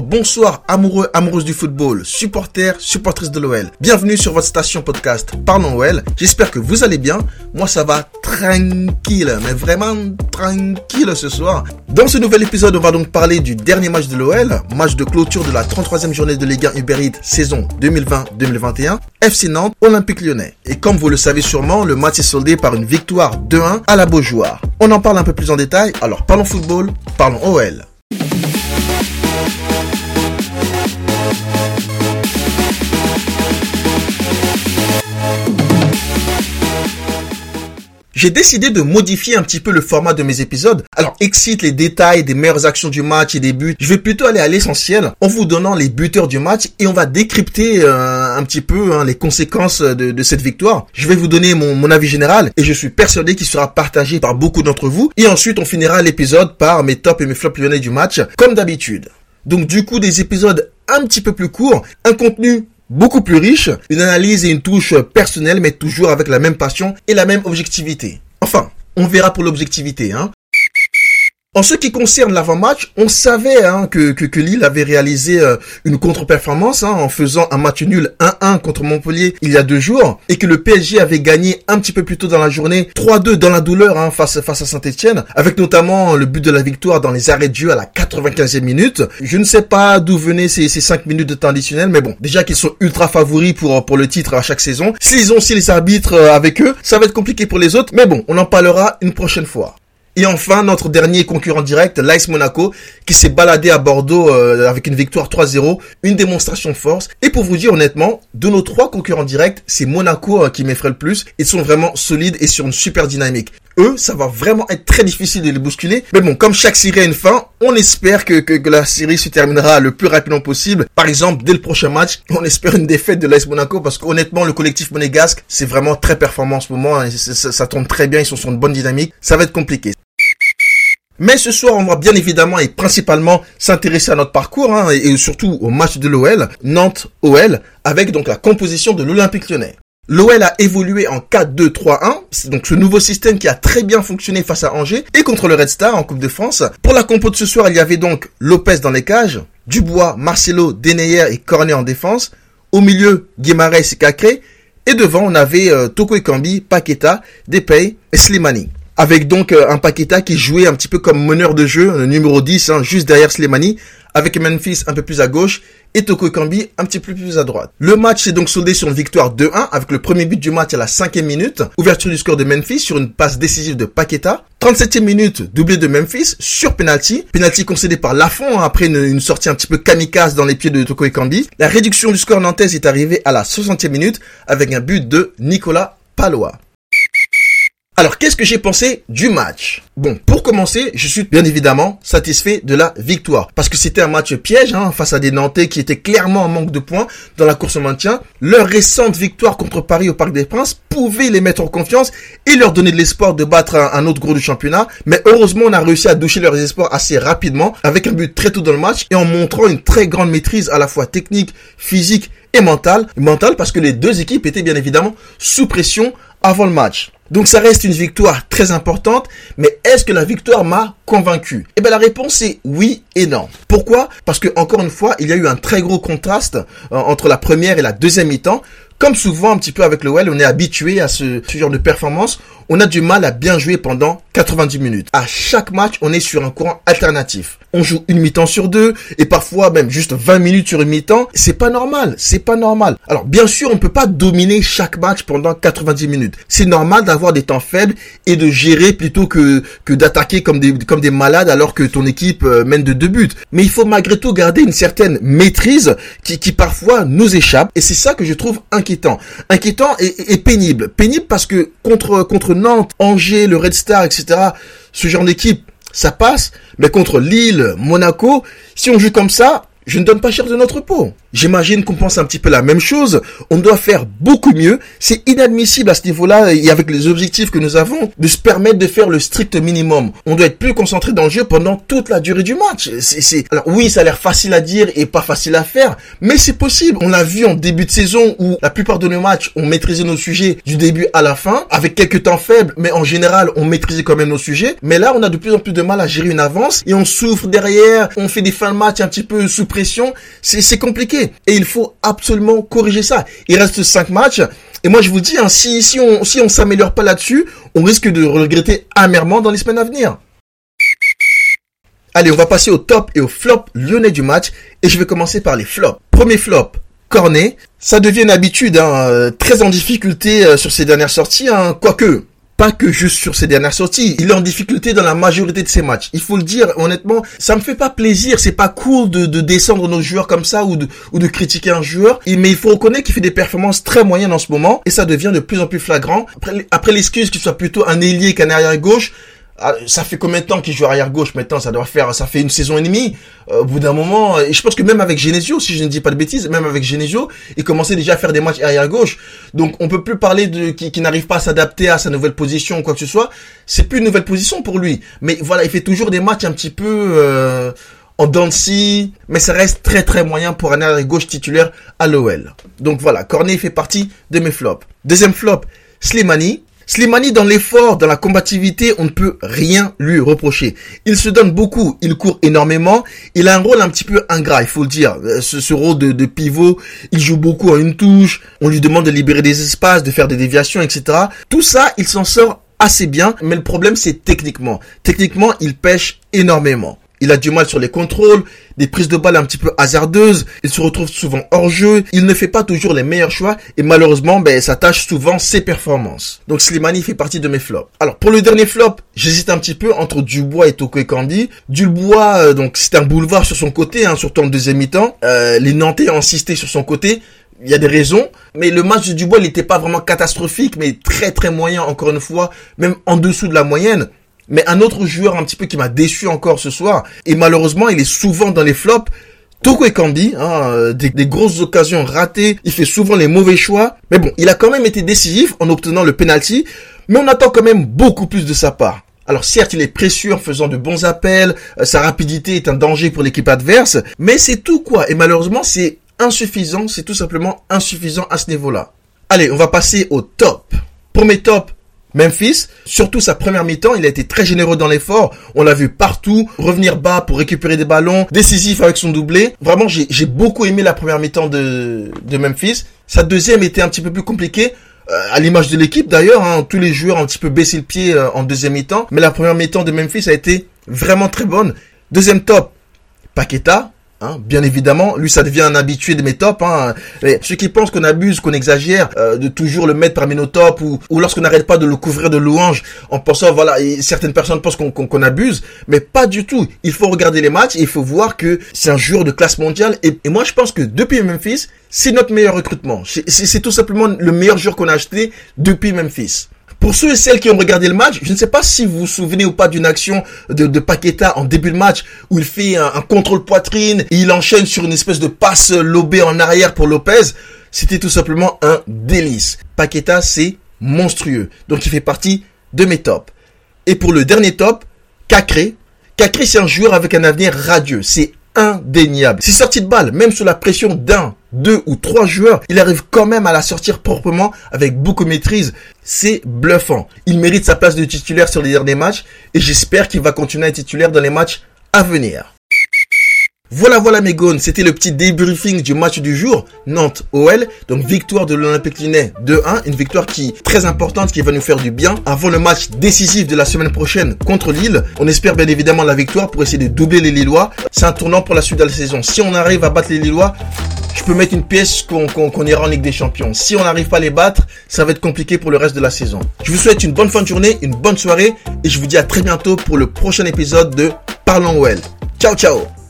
Bonsoir, amoureux, amoureuses du football, supporters, supportrices de l'OL. Bienvenue sur votre station podcast Parlons OL. J'espère que vous allez bien. Moi, ça va tranquille, mais vraiment tranquille ce soir. Dans ce nouvel épisode, on va donc parler du dernier match de l'OL, match de clôture de la 33e journée de Ligue 1 Uber saison 2020-2021, FC Nantes, Olympique Lyonnais. Et comme vous le savez sûrement, le match est soldé par une victoire 2-1 à la Beaujoire. On en parle un peu plus en détail, alors parlons football, parlons OL. J'ai décidé de modifier un petit peu le format de mes épisodes. Alors, excite les détails des meilleures actions du match et des buts. Je vais plutôt aller à l'essentiel en vous donnant les buteurs du match et on va décrypter euh, un petit peu hein, les conséquences de, cette victoire. Je vais vous donner mon, mon avis général et je suis persuadé qu'il sera partagé par beaucoup d'entre vous. Et ensuite, on finira l'épisode par mes tops et mes flops lyonnais du match, comme d'habitude. Donc du coup, des épisodes un petit peu plus courts, un contenu beaucoup plus riche, une analyse et une touche personnelle, mais toujours avec la même passion et la même objectivité. Enfin, on verra pour l'objectivité, hein. En ce qui concerne l'avant-match, on savait hein, que, que, Lille avait réalisé euh, une contre-performance hein, en faisant un match nul 1-1 contre Montpellier il y a deux jours et que le PSG avait gagné un petit peu plus tôt dans la journée 3-2 dans la douleur hein, face, face à Saint-Etienne avec notamment le but de la victoire dans les arrêts de jeu à la 95e minute. Je ne sais pas d'où venaient ces, ces 5 minutes de temps additionnel mais bon, déjà qu'ils sont ultra favoris pour, pour le titre à chaque saison. S'ils ont aussi les arbitres euh, avec eux, ça va être compliqué pour les autres mais bon, on en parlera une prochaine fois. Et enfin, notre dernier concurrent direct, l'Ice Monaco, qui s'est baladé à Bordeaux euh, avec une victoire 3-0, une démonstration de force. Et pour vous dire honnêtement, de nos trois concurrents directs, c'est Monaco euh, qui m'effraie le plus. Ils sont vraiment solides et sur une super dynamique. Eux, ça va vraiment être très difficile de les bousculer. Mais bon, comme chaque série a une fin, on espère que, que, la série se terminera le plus rapidement possible. Par exemple, dès le prochain match, on espère une défaite de l'Ice Monaco parce qu'honnêtement, le collectif monégasque, c'est vraiment très performant en ce moment. Hein, ça, tombe très bien, ils sont sur une bonne dynamique. Ça va être compliqué. Mais ce soir, on va bien évidemment et principalement s'intéresser à notre parcours hein, et, surtout au match de l'OL, Nantes-OL, avec donc la composition de l'Olympique lyonnais. L'OL a évolué en 4-2-3-1, c'est donc ce nouveau système qui a très bien fonctionné face à Angers et contre le Red Star en Coupe de France. Pour la compo de ce soir, il y avait donc Lopez dans les cages, Dubois, Marcelo, Deneyer et Cornet en défense. Au milieu, Guimarães et Cacré. Et devant, on avait euh, Toko Ekambi, Paqueta, Depay et Slimani avec donc euh, un Paqueta qui jouait un petit peu comme meneur de jeu, le numéro 10, hein, juste derrière Slimani, avec Memphis un peu plus à gauche et Toko Kambi un petit peu plus à droite. Le match s'est donc soldé sur une victoire 2-1 avec le premier but du match à la cinquième minute, ouverture du score de Memphis sur une passe décisive de Paqueta. 37e minute, doublé de Memphis sur penalty, penalty concédé par Lafont après une, sortie un petit peu kamikaze dans les pieds de Toko Kambi. La réduction du score nantaise est arrivée à la 60e minute avec un but de Nicolas Palois. Alors, qu'est-ce que j'ai pensé du match? Bon, pour commencer, je suis bien évidemment satisfait de la victoire. Parce que c'était un match piège hein, face à des Nantais qui étaient clairement en manque de points dans la course au maintien. Leur récente victoire contre Paris au Parc des Princes pouvait les mettre en confiance et leur donner de l'espoir de battre un, autre gros du championnat. Mais heureusement, on a réussi à doucher leurs espoirs assez rapidement avec un but très tôt dans le match et en montrant une très grande maîtrise à la fois technique, physique et mentale. Mentale parce que les deux équipes étaient bien évidemment sous pression avant le match. Donc ça reste une victoire très importante, mais est-ce que la victoire m'a convaincu? Eh bien la réponse est oui et non. Pourquoi? Parce que encore une fois, il y a eu un très gros contraste euh, entre la première et la deuxième mi-temps. Comme souvent un petit peu avec le Well, on est habitué à ce, ce genre de performance on a du mal à bien jouer pendant 90 minutes. À chaque match, on est sur un courant alternatif. On joue une mi-temps sur deux et parfois même juste 20 minutes sur une mi-temps. C'est pas normal. C'est pas normal. Alors, bien sûr, on peut pas dominer chaque match pendant 90 minutes. C'est normal d'avoir des temps faibles et de gérer plutôt que, que d'attaquer comme des, comme des malades alors que ton équipe euh, mène de deux buts. Mais il faut malgré tout garder une certaine maîtrise qui, qui parfois nous échappe et c'est ça que je trouve inquiétant. Inquiétant et, et pénible. Pénible parce que contre, contre Nantes, Angers, le Red Star, etc., ce genre d'équipe, ça passe. Mais contre Lille, Monaco, si on joue comme ça, je ne donne pas cher de notre peau. J'imagine qu'on pense un petit peu la même chose. On doit faire beaucoup mieux. C'est inadmissible à ce niveau-là et avec les objectifs que nous avons de se permettre de faire le strict minimum. On doit être plus concentré dans le jeu pendant toute la durée du match. C'est, alors oui, ça a l'air facile à dire et pas facile à faire, mais c'est possible. On l'a vu en début de saison où la plupart de nos matchs, on maîtrisait nos sujets du début à la fin avec quelques temps faibles, mais en général, on maîtrisait quand même nos sujets. Mais là, on a de plus en plus de mal à gérer une avance et on souffre derrière. On fait des fins de match un petit peu sous pression. C'est compliqué. Et il faut absolument corriger ça. Il reste 5 matchs. Et moi, je vous dis, hein, si, on si s'améliore pas là-dessus, on risque de regretter amèrement dans les semaines à venir. Allez, on va passer au top et au flop lyonnais du match. Et je vais commencer par les flops. Premier flop, Cornet. Ça devient une habitude, hein, euh, très en difficulté euh, sur ses dernières sorties. Hein, quoique, pas que juste sur ses dernières sorties. Il est en difficulté dans la majorité de ses matchs. Il faut le dire honnêtement, ça me fait pas plaisir. C'est pas cool de, de descendre nos joueurs comme ça ou de, ou critiquer un joueur. Mais il faut reconnaître qu'il fait des performances très moyennes en ce moment et ça devient de plus en plus flagrant. Après, après l'excuse qu'il soit plutôt un ailier qu'un arrière gauche, ça fait combien de temps qu'il joue arrière gauche maintenant? Ça doit faire, ça fait une saison et demie. Euh, au bout d'un moment, et je pense que même avec Genesio, si je ne dis pas de bêtises, même avec Genesio, il commençait déjà à faire des matchs arrière gauche. Donc on peut plus parler de qui, qui n'arrive pas à s'adapter à sa nouvelle position ou quoi que ce soit. C'est plus une nouvelle position pour lui. Mais voilà, il fait toujours des matchs un petit peu euh, en dancy, mais ça reste très très moyen pour un arrière gauche titulaire à l'OL. Donc voilà, Cornet fait partie de mes flops. Deuxième flop, Slimani. Slimani dans l'effort, dans la combativité, on ne peut rien lui reprocher. Il se donne beaucoup, il court énormément, il a un rôle un petit peu ingrat, il faut le dire. Euh, ce, rôle de, de, pivot, il joue beaucoup à une touche, on lui demande de libérer des espaces, de faire des déviations, etc. Tout ça, il s'en sort assez bien, mais le problème c'est techniquement. Techniquement, il pêche énormément. Il a du mal sur les contrôles, des prises de balles un petit peu hasardeuses, il se retrouve souvent hors jeu, il ne fait pas toujours les meilleurs choix et malheureusement, ben, ça tâche souvent ses performances. Donc Slimani fait partie de mes flops. Alors pour le dernier flop, j'hésite un petit peu entre Dubois et Toko Kandi. Dubois, euh, donc c'est un boulevard sur son côté, hein, surtout en deuxième mi-temps. Euh, les Nantais ont insisté sur son côté il y a des raisons, mais le match de Dubois, n'était pas vraiment catastrophique, mais très très moyen, encore une fois, même en dessous de la moyenne. Mais un autre joueur un petit peu qui m'a déçu encore ce soir, et malheureusement il est souvent dans les flops, Toko Ekambi, hein, des, des, grosses occasions ratées, il fait souvent les mauvais choix, mais bon, il a quand même été décisif en obtenant le penalty, mais on attend quand même beaucoup plus de sa part. Alors certes, il est précieux en faisant de bons appels, euh, sa rapidité est un danger pour l'équipe adverse, mais c'est tout quoi, et malheureusement c'est insuffisant, c'est tout simplement insuffisant à ce niveau-là. Allez, on va passer au top. Premier top, Memphis, surtout sa première mi-temps, il a été très généreux dans l'effort. On l'a vu partout, revenir bas pour récupérer des ballons, décisif avec son doublé. Vraiment, j'ai beaucoup aimé la première mi-temps de, de Memphis. Sa deuxième était un petit peu plus compliquée. Euh, à l'image de l'équipe d'ailleurs, hein, tous les joueurs ont un petit peu baissé le pied euh, en deuxième mi-temps. Mais la première mi-temps de Memphis a été vraiment très bonne. Deuxième top, Paqueta, Hein, bien évidemment, lui ça devient un habitué de mes tops. Hein. Ceux qui pensent qu'on abuse, qu'on exagère, euh, de toujours le mettre parmi nos tops, ou, ou lorsqu'on n'arrête pas de le couvrir de louanges, en pensant voilà, certaines personnes pensent qu'on abuse, mais pas du tout. Il faut regarder les matchs, il faut voir que c'est un joueur de classe mondiale. Et, et moi je pense que depuis Memphis, c'est notre meilleur recrutement. C'est tout simplement le meilleur joueur qu'on a acheté depuis Memphis. Pour ceux et celles qui ont regardé le match, je ne sais pas si vous vous souvenez ou pas d'une action de, Paqueta en début de match où il fait un, contrôle poitrine et il enchaîne sur une espèce de passe lobée en arrière pour Lopez. C'était tout simplement un délice. Paqueta, c'est monstrueux. Donc il fait partie de mes tops. Et pour le dernier top, Cacré. Cacré, c'est un joueur avec un avenir radieux. C'est indéniable. C'est sorti de balle, même sous la pression d'un, deux ou trois joueurs, il arrive quand même à la sortir proprement avec beaucoup de maîtrise. C'est bluffant. Il mérite sa place de titulaire sur les derniers matchs et j'espère qu'il va continuer à être titulaire dans les matchs à venir. Voilà, voilà mes gones, c'était le petit débriefing du match du jour, Nantes-OL. Donc victoire de l'Olympique Lyonnais 2-1, une victoire qui est très importante, qui va nous faire du bien avant le match décisif de la semaine prochaine contre Lille. On espère bien évidemment la victoire pour essayer de doubler les Lillois. C'est un tournant pour la suite de la saison. Si on arrive à battre les Lillois, je peux mettre une pièce qu'on ira en Ligue des Champions. Si on n'arrive pas à les battre, ça va être compliqué pour le reste de la saison. Je vous souhaite une bonne fin de journée, une bonne soirée et je vous dis à très bientôt pour le prochain épisode de Parlons OL. Ciao ciao